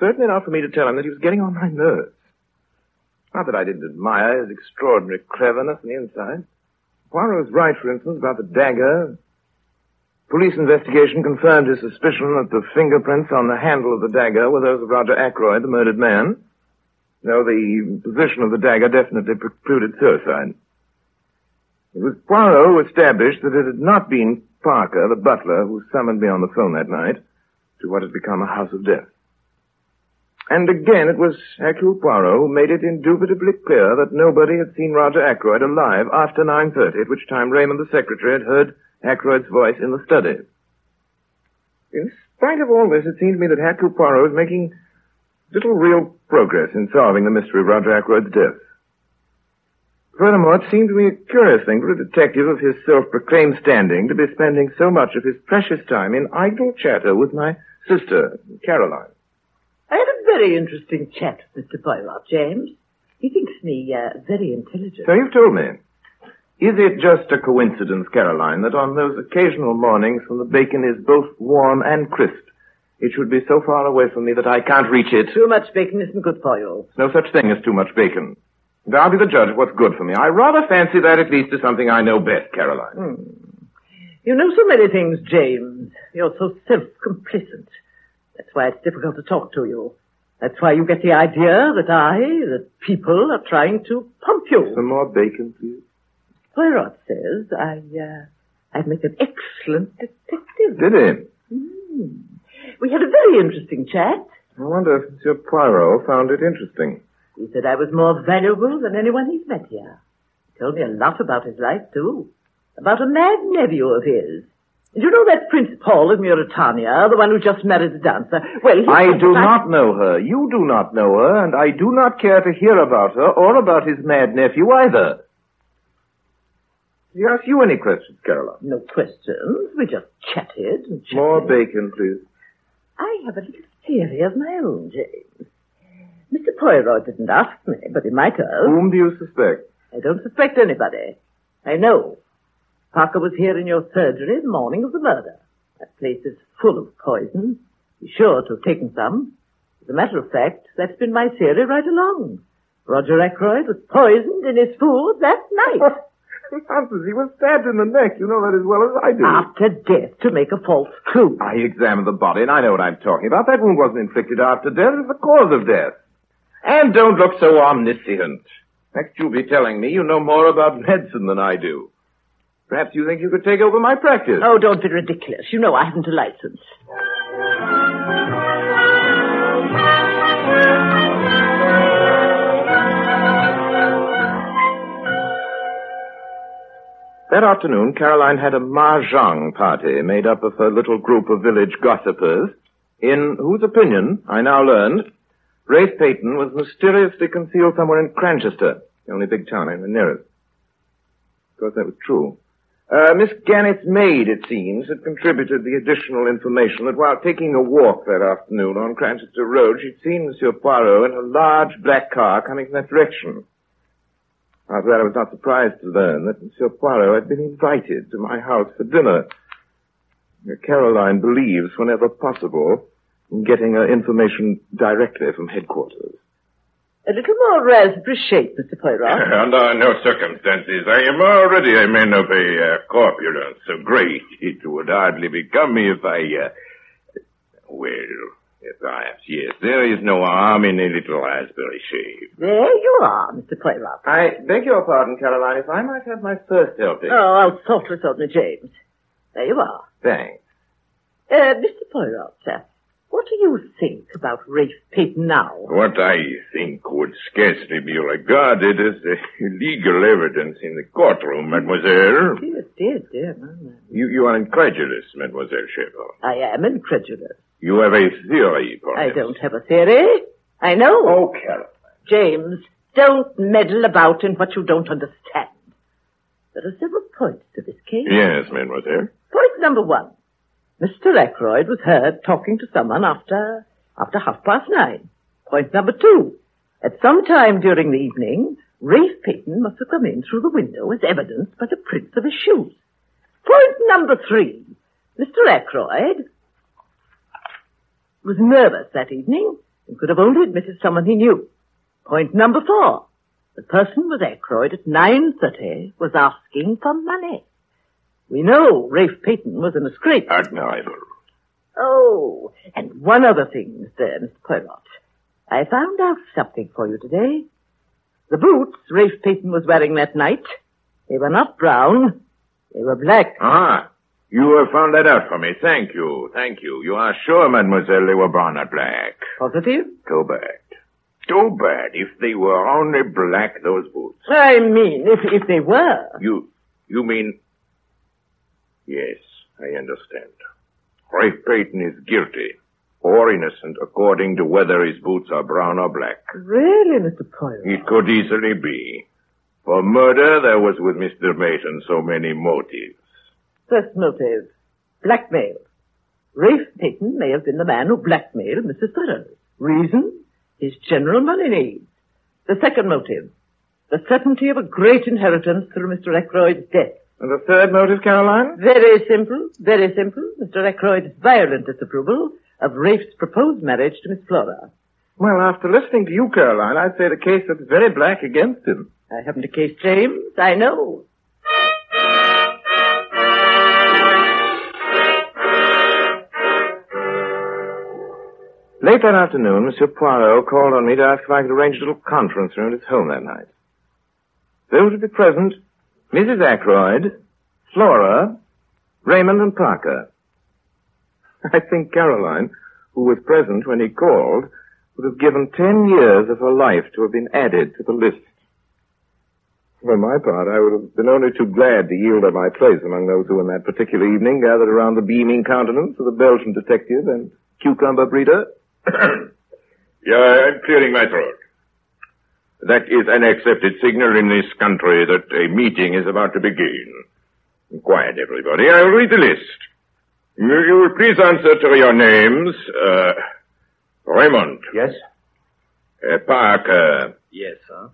Certainly not for me to tell him that he was getting on my nerves. Not that I didn't admire his extraordinary cleverness the inside. Poirot was right, for instance, about the dagger. Police investigation confirmed his suspicion that the fingerprints on the handle of the dagger were those of Roger Ackroyd, the murdered man. Though the position of the dagger definitely precluded suicide. It was Poirot who established that it had not been Parker, the butler, who summoned me on the phone that night to what had become a house of death. And again, it was Hercule Poirot who made it indubitably clear that nobody had seen Roger Ackroyd alive after 9.30, at which time Raymond the secretary had heard Ackroyd's voice in the study. In spite of all this, it seemed to me that Hercule Poirot was making little real progress in solving the mystery of Roger Ackroyd's death. Furthermore, it seemed to me a curious thing for a detective of his self-proclaimed standing to be spending so much of his precious time in idle chatter with my sister, Caroline. I had very interesting chat with Mr. Poirot, James. He thinks me uh, very intelligent. So you've told me. Is it just a coincidence, Caroline, that on those occasional mornings when the bacon is both warm and crisp, it should be so far away from me that I can't reach it? Too much bacon isn't good for you. No such thing as too much bacon. And I'll be the judge of what's good for me. I rather fancy that at least is something I know best, Caroline. Hmm. You know so many things, James. You're so self-complacent. That's why it's difficult to talk to you. That's why you get the idea that I, that people are trying to pump you. Some more bacon, please. Poirot says I, uh, I'd make an excellent detective. Did he? Hmm. We had a very interesting chat. I wonder if Monsieur Poirot found it interesting. He said I was more valuable than anyone he's met here. He told me a lot about his life, too. About a mad nephew of his. Do you know that Prince Paul of Mauritania, the one who just married the dancer? Well, he I do not know her. You do not know her, and I do not care to hear about her or about his mad nephew either. Did he ask you any questions, Caroline? No questions. We just chatted and chatted. More bacon, please. I have a little theory of my own, James. Mr. Poirot didn't ask me, but he might have. Whom do you suspect? I don't suspect anybody. I know. Parker was here in your surgery the morning of the murder. That place is full of poison. He's sure to have taken some. As a matter of fact, that's been my theory right along. Roger Ackroyd was poisoned in his food that night. (laughs) Nonsense. He was stabbed in the neck. You know that as well as I do. After death to make a false clue. I examined the body, and I know what I'm talking about. That wound wasn't inflicted after death. It's the cause of death. And don't look so omniscient. Next you'll be telling me you know more about medicine than I do. Perhaps you think you could take over my practice. Oh, don't be ridiculous. You know I haven't a license. That afternoon, Caroline had a mahjong party made up of her little group of village gossipers, in whose opinion, I now learned, Rafe Paton was mysteriously concealed somewhere in Cranchester, the only big town in the nearest. Of course, that was true. Uh, Miss Gannett's maid, it seems, had contributed the additional information that while taking a walk that afternoon on Cranchester Road, she'd seen Monsieur Poirot in a large black car coming in that direction. After that, I was not surprised to learn that Monsieur Poirot had been invited to my house for dinner. Caroline believes, whenever possible, in getting her information directly from headquarters. A little more raspberry shape, Mr. Poirot. (laughs) Under no circumstances. I am already a man of a uh, corpulence so great it would hardly become me if I, uh, well, yes, perhaps, yes. There is no harm in a little raspberry shape. There you are, Mr. Poirot. I beg your pardon, Caroline, if I might have my first helping. Oh, how thoughtless of me, James. There you are. Thanks. Uh, Mr. Poirot, sir, what do you think about Rafe Paton now? What I think would scarcely be regarded as legal evidence in the courtroom, mademoiselle. Oh, dear, dear, dear, no, no. You, you are incredulous, mademoiselle Sheppard. I am incredulous. You have a theory, perhaps. I don't have a theory. I know. Oh, Caroline. James, don't meddle about in what you don't understand. There are several points to this case. Yes, mademoiselle. Point number one. Mr. Ackroyd was heard talking to someone after, after half past nine. Point number two. At some time during the evening, Rafe Paton must have come in through the window as evidenced by the prints of his shoes. Point number three. Mr. Ackroyd was nervous that evening and could have only admitted someone he knew. Point number four. The person with Ackroyd at 9.30 was asking for money. We know Rafe Paton was in a scrape. Admirable. Oh, and one other thing, Mr. Mr. Poirot. I found out something for you today. The boots Rafe Paton was wearing that night, they were not brown, they were black. Ah, you have found that out for me. Thank you, thank you. You are sure, mademoiselle, they were brown or black? Positive? Too bad. Too bad if they were only black, those boots. I mean, if, if they were. You, you mean... Yes, I understand. Rafe Paton is guilty or innocent according to whether his boots are brown or black. Really, Mr. Poirot? It could easily be. For murder, there was with Mr. Mason so many motives. First motive, blackmail. Rafe Paton may have been the man who blackmailed Mrs. Burroughs. Reason? His general money needs. The second motive, the certainty of a great inheritance through Mr. Ackroyd's death. And the third motive, Caroline? Very simple, very simple. Mr. Ackroyd's violent disapproval of Rafe's proposed marriage to Miss Flora. Well, after listening to you, Caroline, I'd say the case looks very black against him. I haven't a case, James. I know. Late that afternoon, Monsieur Poirot called on me to ask if I could arrange a little conference room at his home that night. Those to be present Mrs. Ackroyd, Flora, Raymond, and Parker. (laughs) I think Caroline, who was present when he called, would have given ten years of her life to have been added to the list. For my part, I would have been only too glad to yield up my place among those who, in that particular evening, gathered around the beaming countenance of the Belgian detective and cucumber breeder. (coughs) yeah, I'm clearing my throat. That is an accepted signal in this country that a meeting is about to begin. Quiet, everybody. I'll read the list. You will please answer to your names. Uh, Raymond. Yes? Uh, Parker. Yes, sir.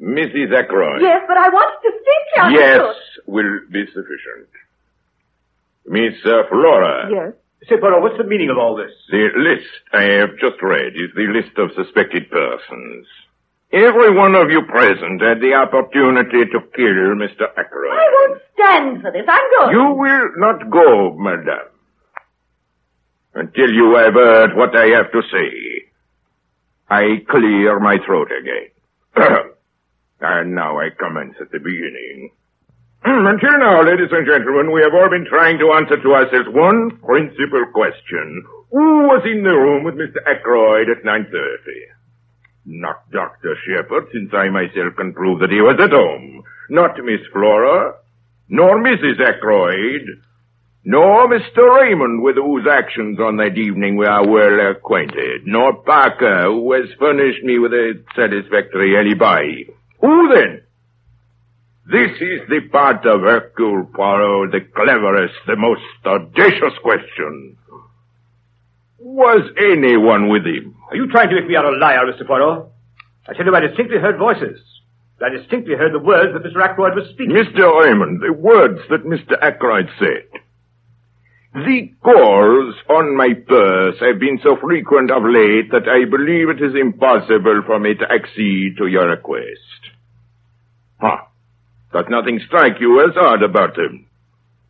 Mrs. Ackroyd. Yes, but I wanted to speak to you. Yes, will be sufficient. Miss uh, Flora. Yes. Say, Poirot, what's the meaning of all this? The list I have just read is the list of suspected persons. Every one of you present had the opportunity to kill Mr. Ackroyd. I won't stand for this. I'm going. You will not go, madame. Until you have heard what I have to say. I clear my throat again. (clears throat) and now I commence at the beginning. (clears throat) Until now, ladies and gentlemen, we have all been trying to answer to ourselves one principal question. Who was in the room with Mr. Ackroyd at 9.30? Not Dr. Sheppard, since I myself can prove that he was at home. Not Miss Flora, nor Mrs. Ackroyd, nor Mr. Raymond, with whose actions on that evening we are well acquainted, nor Parker, who has furnished me with a satisfactory alibi. Who then? This is the part of Hercule Poirot, the cleverest, the most audacious question. Was anyone with him? Are you trying to make me out a liar, Mr. Poirot? I tell you, I distinctly heard voices. I distinctly heard the words that Mr. Ackroyd was speaking. Mr. Raymond, the words that Mr. Ackroyd said. The calls on my purse have been so frequent of late that I believe it is impossible for me to accede to your request. Huh. Does nothing strike you as odd about him?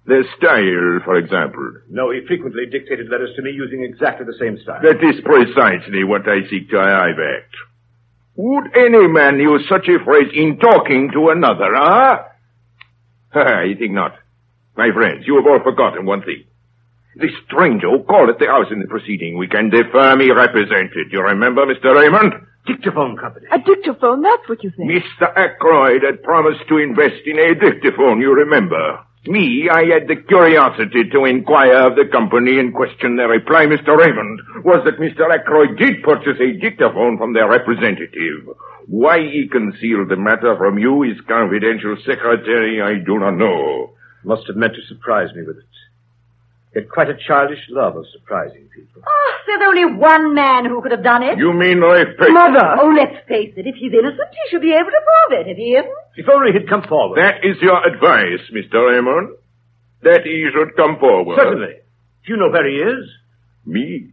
Their style, for example. No, he frequently dictated letters to me using exactly the same style. That is precisely what I seek to arrive at. Would any man use such a phrase in talking to another, huh? Ah? (laughs) I think not. My friends, you have all forgotten one thing. The stranger who called at the house in the preceding weekend, the firm he represented. You remember, Mr. Raymond? Dictaphone company. A dictaphone, that's what you think. Mr. Ackroyd had promised to invest in a dictaphone, you remember. Me, I had the curiosity to inquire of the company in question. Their reply, Mr. Raymond, was that Mr. Ackroyd did purchase a dictaphone from their representative. Why he concealed the matter from you, his confidential secretary, I do not know. Must have meant to surprise me with it. He had quite a childish love of surprising people. Oh, there's only one man who could have done it. You mean Rafe Paton? Mother! Oh, let's face it. If he's innocent, he should be able to prove it. If he isn't, If only he'd come forward. That is your advice, Mr. Raymond? That he should come forward? Certainly. Do you know where he is? Me?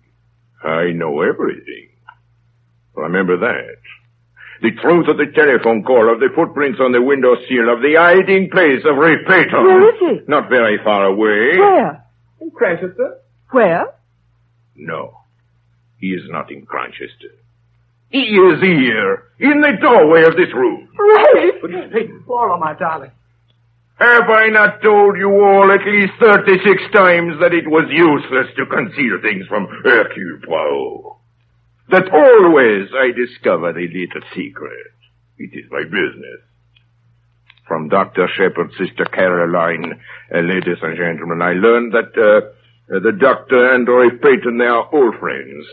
I know everything. Remember that. The truth of the telephone call, of the footprints on the window sill, of the hiding place of Ray Paton. Where is he? Not very far away. Where? In Cranchester? Where? No. He is not in Cranchester. He is here, in the doorway of this room. Rafe! But Paton. Flora, my darling. Have I not told you all at least 36 times that it was useless to conceal things from Hercule Poirot? That always I discover a little secret. It is my business. From Dr. Sheppard's sister Caroline, uh, ladies and gentlemen, I learned that uh, uh, the doctor and Roy Paton, they are old friends.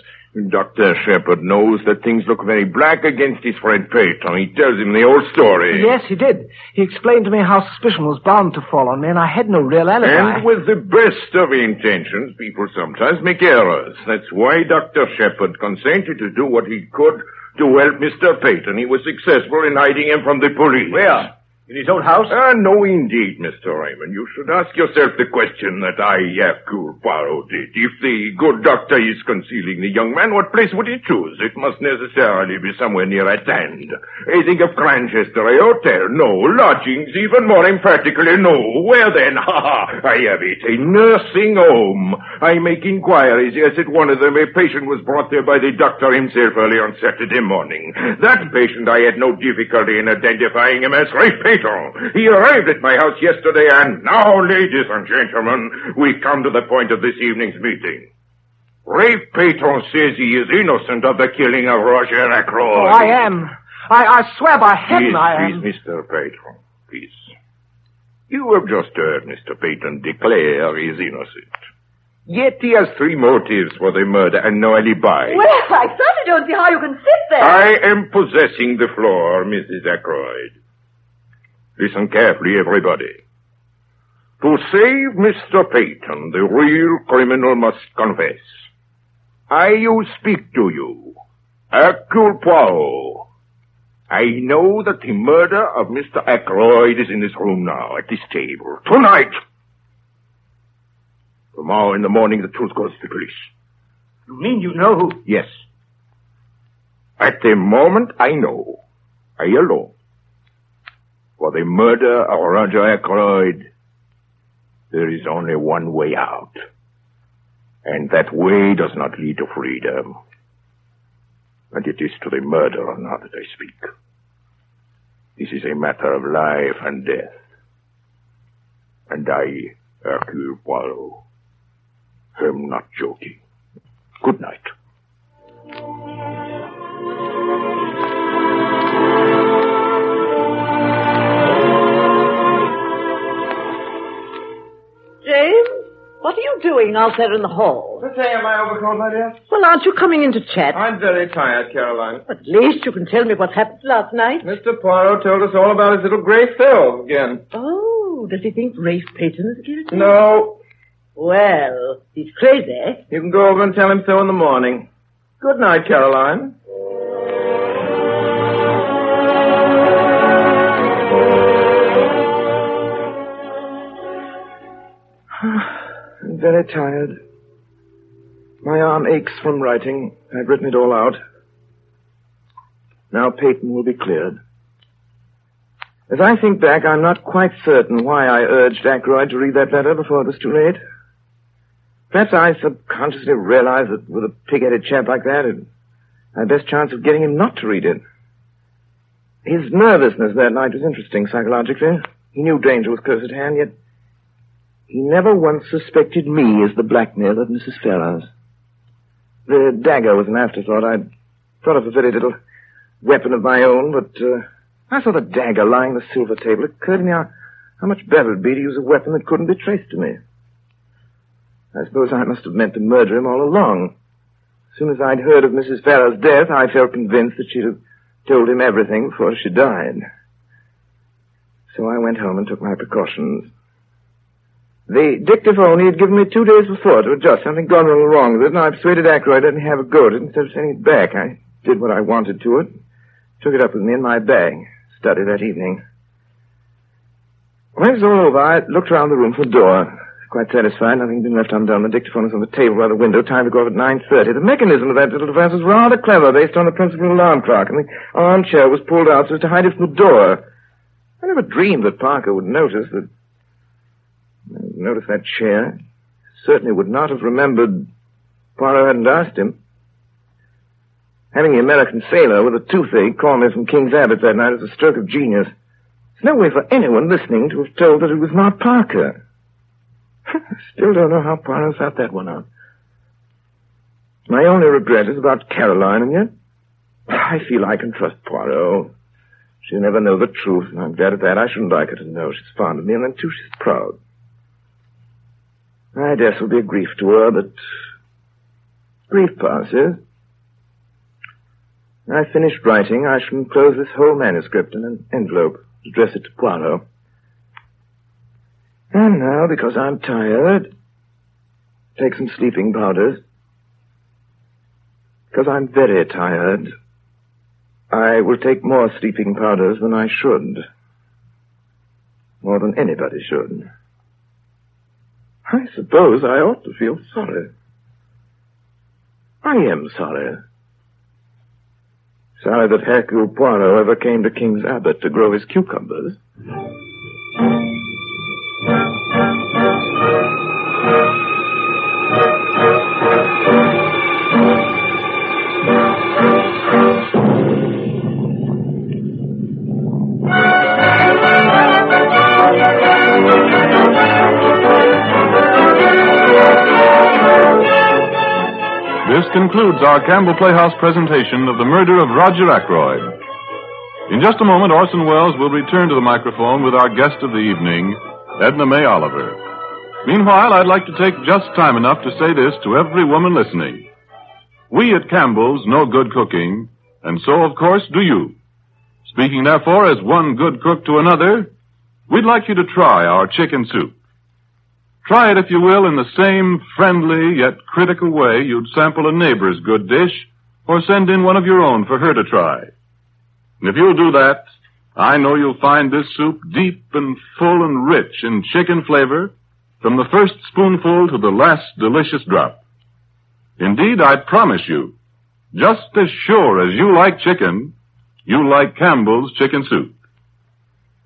Dr. Sheppard knows that things look very black against his friend Paton. He tells him the old story. Yes, he did. He explained to me how suspicion was bound to fall on me, and I had no real alibi. And with the best of intentions, people sometimes make errors. That's why Dr. Sheppard consented to do what he could to help Mr. Paton. He was successful in hiding him from the police. Where? In his own house? Ah, no, indeed, Mr. Raymond. You should ask yourself the question that I, Hercule Poirot, did. If the good doctor is concealing the young man, what place would he choose? It must necessarily be somewhere near at hand. I think of Cranchester, a hotel. No. Lodgings, even more emphatically, no. Where then? (laughs) Ha ha! I have it. A nursing home. I make inquiries. Yes, at one of them, a patient was brought there by the doctor himself early on Saturday morning. That patient, I had no difficulty in identifying him as Ray Paton. He arrived at my house yesterday, and now, ladies and gentlemen, we come to the point of this evening's meeting. Rafe Paton says he is innocent of the killing of Roger Ackroyd. Oh, I am. I, I swear by heaven please, I am. Please, Mr. Paton, please. You have just heard Mr. Paton declare he is innocent. Yet he has three motives for the murder and no alibi. Well, I certainly don't see how you can sit there. I am possessing the floor, Mrs. Ackroyd. Listen carefully, everybody. To save Mr. Paton, the real criminal must confess. I you speak to you, Hercule Poirot. I know that the murder of Mr. Ackroyd is in this room now, at this table. Tonight! Tomorrow in the morning, the truth goes to the police. You mean you know who? Yes. At the moment, I know. I alone. For the murder of Roger Ackroyd, there is only one way out. And that way does not lead to freedom. And it is to the murderer now that I speak. This is a matter of life and death. And I, Hercule Poirot, am not joking. Good night. What are you doing out there in the hall? Preparing my overcoat, my dear. Well, aren't you coming in to chat? I'm very tired, Caroline. At least you can tell me what happened last night. Mr. Poirot told us all about his little gray cell again. Oh, does he think Rafe Paton is guilty? No. Well, he's crazy. You can go over and tell him so in the morning. Good night, Caroline. Oh, very tired. My arm aches from writing. I've written it all out. Now Paton will be cleared. As I think back, I'm not quite certain why I urged Ackroyd to read that letter before it was too late. Perhaps I subconsciously realized that with a pig-headed chap like that, it had best chance of getting him not to read it. His nervousness that night was interesting psychologically. He knew danger was close at hand, yet he never once suspected me as the blackmailer of Mrs. Ferrars. The dagger was an afterthought. I'd thought of a very little weapon of my own, but uh, I saw the dagger lying on the silver table. It occurred to me how, how much better it'd be to use a weapon that couldn't be traced to me. I suppose I must have meant to murder him all along. As soon as I'd heard of Mrs. Ferrars' death, I felt convinced that she'd have told him everything before she died. So I went home and took my precautions. The dictaphone he had given me two days before to adjust. Something gone a little wrong with it, and I persuaded Ackroyd to have a go at it instead of sending it back. I did what I wanted to it. Took it up with me in my bag. Studied that evening. When it was all over, I looked around the room for the door. Quite satisfied. Nothing had been left undone. The dictaphone was on the table by the window. Time to go off at 9.30. The mechanism of that little device was rather clever, based on the principle of alarm clock, and the armchair was pulled out so as to hide it from the door. I never dreamed that Parker would notice that... Notice that chair. Certainly would not have remembered Poirot hadn't asked him. Having the American sailor with a toothache call me from King's Abbot that night was a stroke of genius. There's no way for anyone listening to have told that it was not Parker. (laughs) Still don't know how Poirot found that one out. My only regret is about Caroline, and yet (sighs) I feel I can trust Poirot. She'll never know the truth, and I'm glad of that. I shouldn't like her to know she's fond of me, and then, too, she's proud. I guess it'll be a grief to her, but grief passes. When I finished writing, I shall enclose this whole manuscript in an envelope, address it to Poirot. And now, because I'm tired, take some sleeping powders. Because I'm very tired, I will take more sleeping powders than I should. More than anybody should. I suppose I ought to feel sorry. I am sorry. Sorry that Hercule Poirot ever came to King's Abbot to grow his cucumbers. Concludes our Campbell Playhouse presentation of the murder of Roger Ackroyd. In just a moment, Orson Welles will return to the microphone with our guest of the evening, Edna May Oliver. Meanwhile, I'd like to take just time enough to say this to every woman listening. We at Campbell's know good cooking, and so, of course, do you. Speaking, therefore, as one good cook to another, we'd like you to try our chicken soup. Try it, if you will, in the same friendly yet critical way you'd sample a neighbor's good dish or send in one of your own for her to try. And if you'll do that, I know you'll find this soup deep and full and rich in chicken flavor from the first spoonful to the last delicious drop. Indeed, I promise you, just as sure as you like chicken, you like Campbell's chicken soup.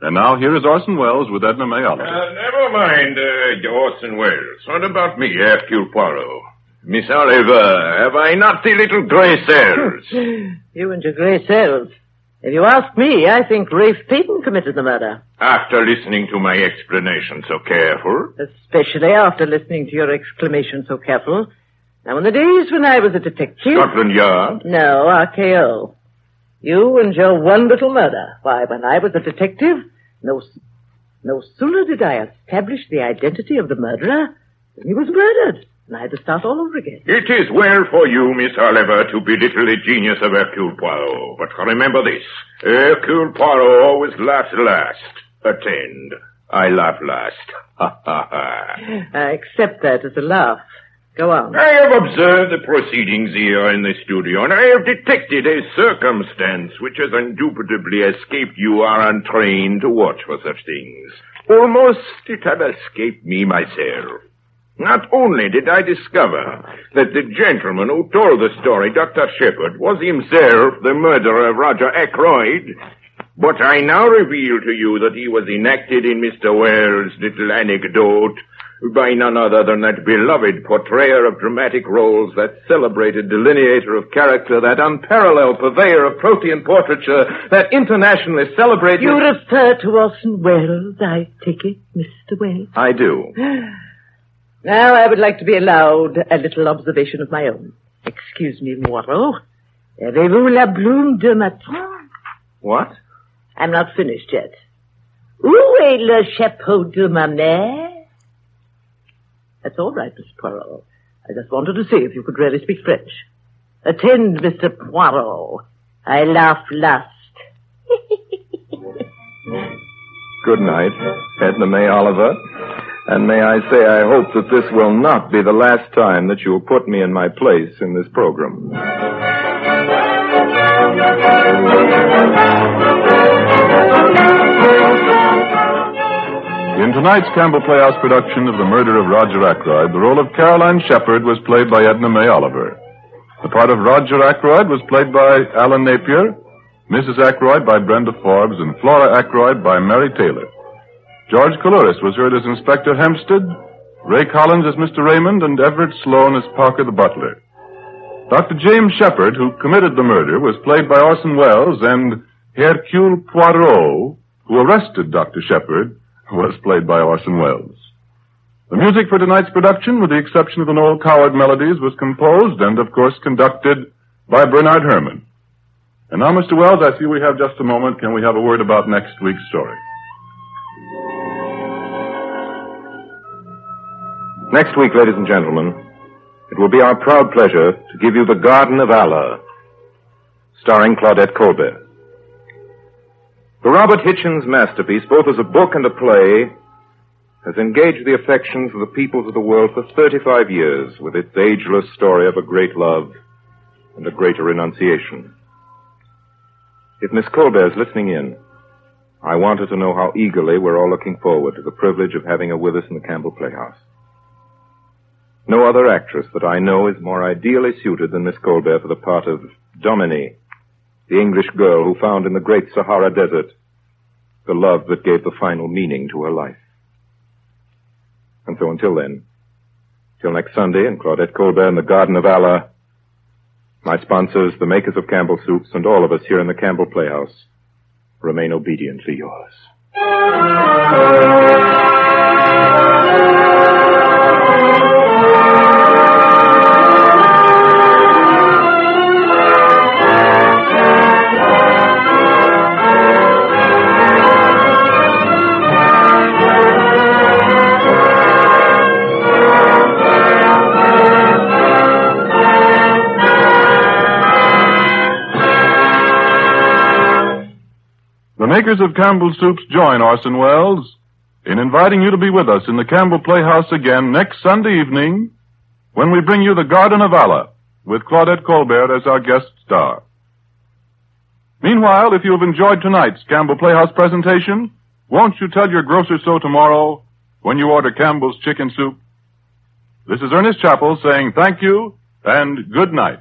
And now here is Orson Welles with Edna May Oliver. Uh, never mind, uh, Orson Welles. What about me, Hercule Poirot? Miss Oliver, have I not the little gray cells? (laughs) you and your grey cells. If you ask me, I think Rafe Paton committed the murder. After listening to my explanation so careful? Especially after listening to your exclamation so careful. Now, in the days when I was a detective... Scotland Yard? No, RKO. You and your one little murder. Why, when I was a detective, no, no sooner did I establish the identity of the murderer than he was murdered. And I had to start all over again. It is well for you, Miss Oliver, to belittle the genius of Hercule Poirot. But remember this. Hercule Poirot always laughs last. Attend. I laugh last. Ha ha ha. I accept that as a laugh. Go on. I have observed the proceedings here in the studio, and I have detected a circumstance which has indubitably escaped you are untrained to watch for such things. Almost it had escaped me myself. Not only did I discover that the gentleman who told the story, Dr. Sheppard, was himself the murderer of Roger Ackroyd, but I now reveal to you that he was enacted in Mr. Welles' little anecdote by none other than that beloved portrayer of dramatic roles, that celebrated delineator of character, that unparalleled purveyor of protean portraiture, that internationally celebrated... You refer to Orson Welles, I take it, Mr. Welles. I do. (sighs) Now I would like to be allowed a little observation of my own. Excuse me, Moirot. Avez-vous la bloom de matin? What? I'm not finished yet. Où est le chapeau de ma mère? That's all right, Mr. Poirot. I just wanted to see if you could really speak French. Attend, Mr. Poirot. I laugh last. (laughs) Good night, Edna May Oliver. And may I say I hope that this will not be the last time that you will put me in my place in this program. In tonight's Campbell Playhouse production of The Murder of Roger Ackroyd, the role of Caroline Sheppard was played by Edna May Oliver. The part of Roger Ackroyd was played by Alan Napier, Mrs. Ackroyd by Brenda Forbes, and Flora Ackroyd by Mary Taylor. George Coulouris was heard as Inspector Hempstead, Ray Collins as Mr. Raymond, and Everett Sloane as Parker the butler. Dr. James Sheppard, who committed the murder, was played by Orson Welles, and Hercule Poirot, who arrested Dr. Sheppard, was played by Orson Welles. The music for tonight's production, with the exception of the Noel Coward melodies, was composed and, of course, conducted by Bernard Herrmann. And now, Mr. Welles, I see we have just a moment. Can we have a word about next week's story? Next week, ladies and gentlemen, it will be our proud pleasure to give you The Garden of Allah, starring Claudette Colbert. The Robert Hichens masterpiece, both as a book and a play, has engaged the affections of the peoples of the world for 35 years with its ageless story of a great love and a greater renunciation. If Miss Colbert is listening in, I want her to know how eagerly we're all looking forward to the privilege of having her with us in the Campbell Playhouse. No other actress that I know is more ideally suited than Miss Colbert for the part of Dominique, the English girl who found in the great Sahara Desert the love that gave the final meaning to her life. And so until then, till next Sunday in Claudette Colbert in the Garden of Allah, my sponsors, the makers of Campbell Soups, and all of us here in the Campbell Playhouse remain obediently yours. Makers of Campbell Soups join Orson Welles in inviting you to be with us in the Campbell Playhouse again next Sunday evening when we bring you The Garden of Allah with Claudette Colbert as our guest star. Meanwhile, if you have enjoyed tonight's Campbell Playhouse presentation, won't you tell your grocer so tomorrow when you order Campbell's chicken soup? This is Ernest Chappell saying thank you and good night.